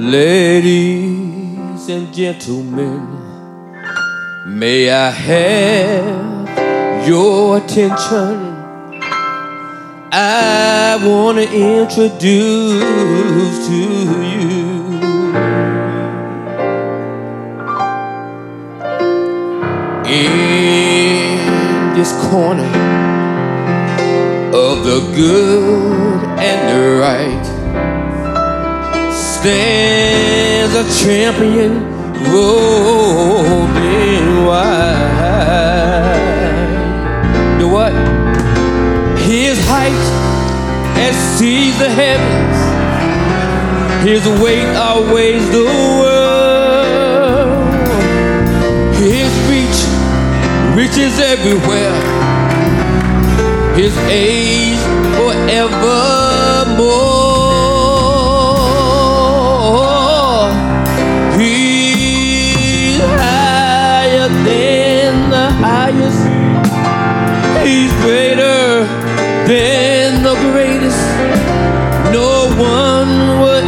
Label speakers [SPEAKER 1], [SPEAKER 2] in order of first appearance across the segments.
[SPEAKER 1] Ladies and gentlemen, may I have your attention? I want to introduce to you in this corner of the good and the right stands a champion robed in white. You know what? His height exceeds the heavens. His weight outweighs the world. His reach reaches everywhere. His age forevermore. He's higher than the highest. He's greater than the greatest. No one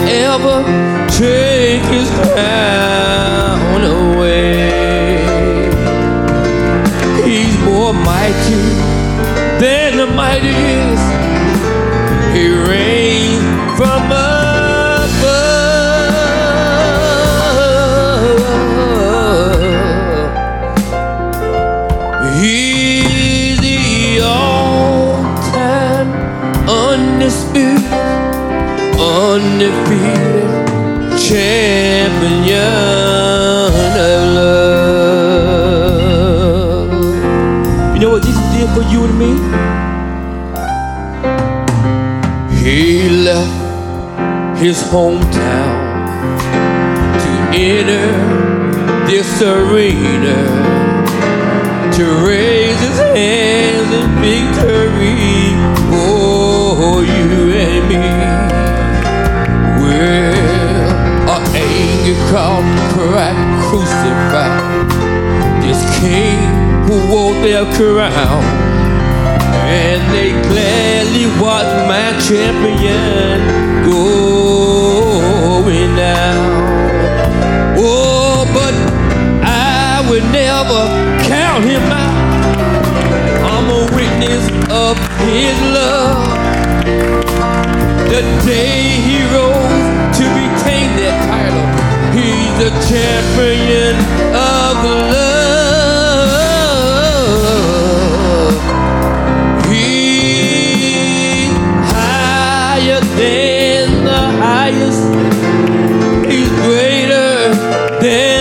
[SPEAKER 1] ever take his crown away. He's more mighty than the mightiest. He reigns undisputed, undefeated champion of love. You know what Jesus did for you and me? He left his hometown to enter this arena to raise his hands in victory crowd cried, crucify this king who wore their crown. And they gladly watched my champion going down. Oh, but I would never count him out. I'm a witness of his love. The day he rose champion of love. He's higher than the highest. He's greater than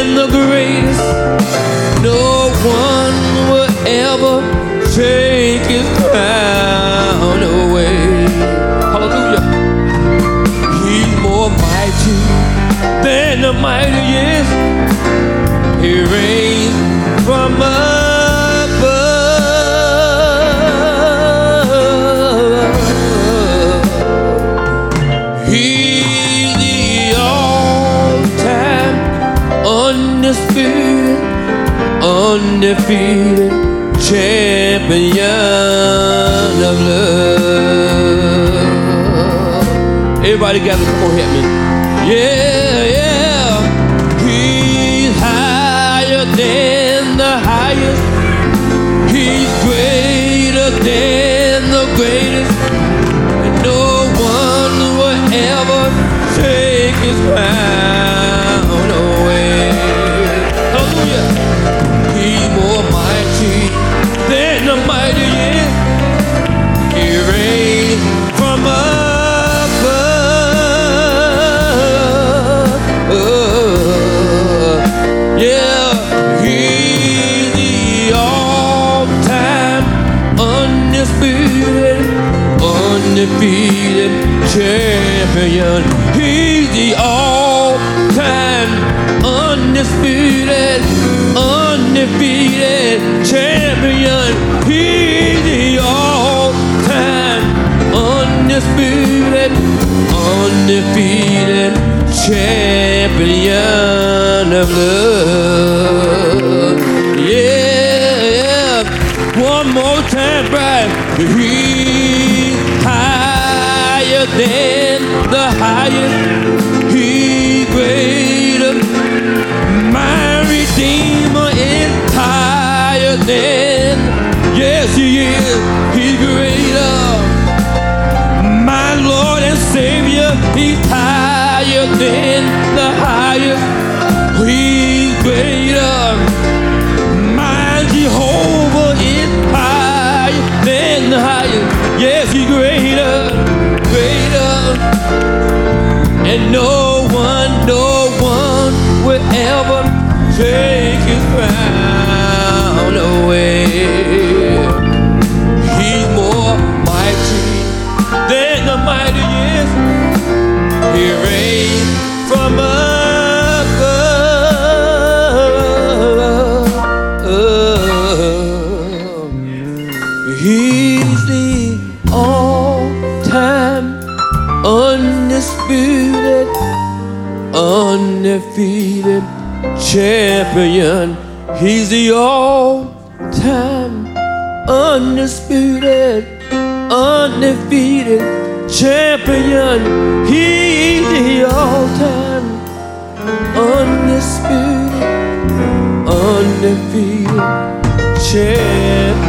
[SPEAKER 1] undefeated champion of love. Everybody got to come on, help me. Yeah, yeah. He's higher than the highest. He's greater than the greatest. Champion. He's the all-time undisputed, undefeated champion. He's the all-time undisputed, undefeated champion of love. Yeah, one more time, Brian. He's than the highest. He greater, my Redeemer is higher than. Yes, He is. He's greater, my Lord and Savior. He's higher than the highest. He's greater. No one, no one will ever take undisputed, undefeated champion. He's the all-time undisputed, undefeated champion. He's the all-time undisputed, undefeated champion.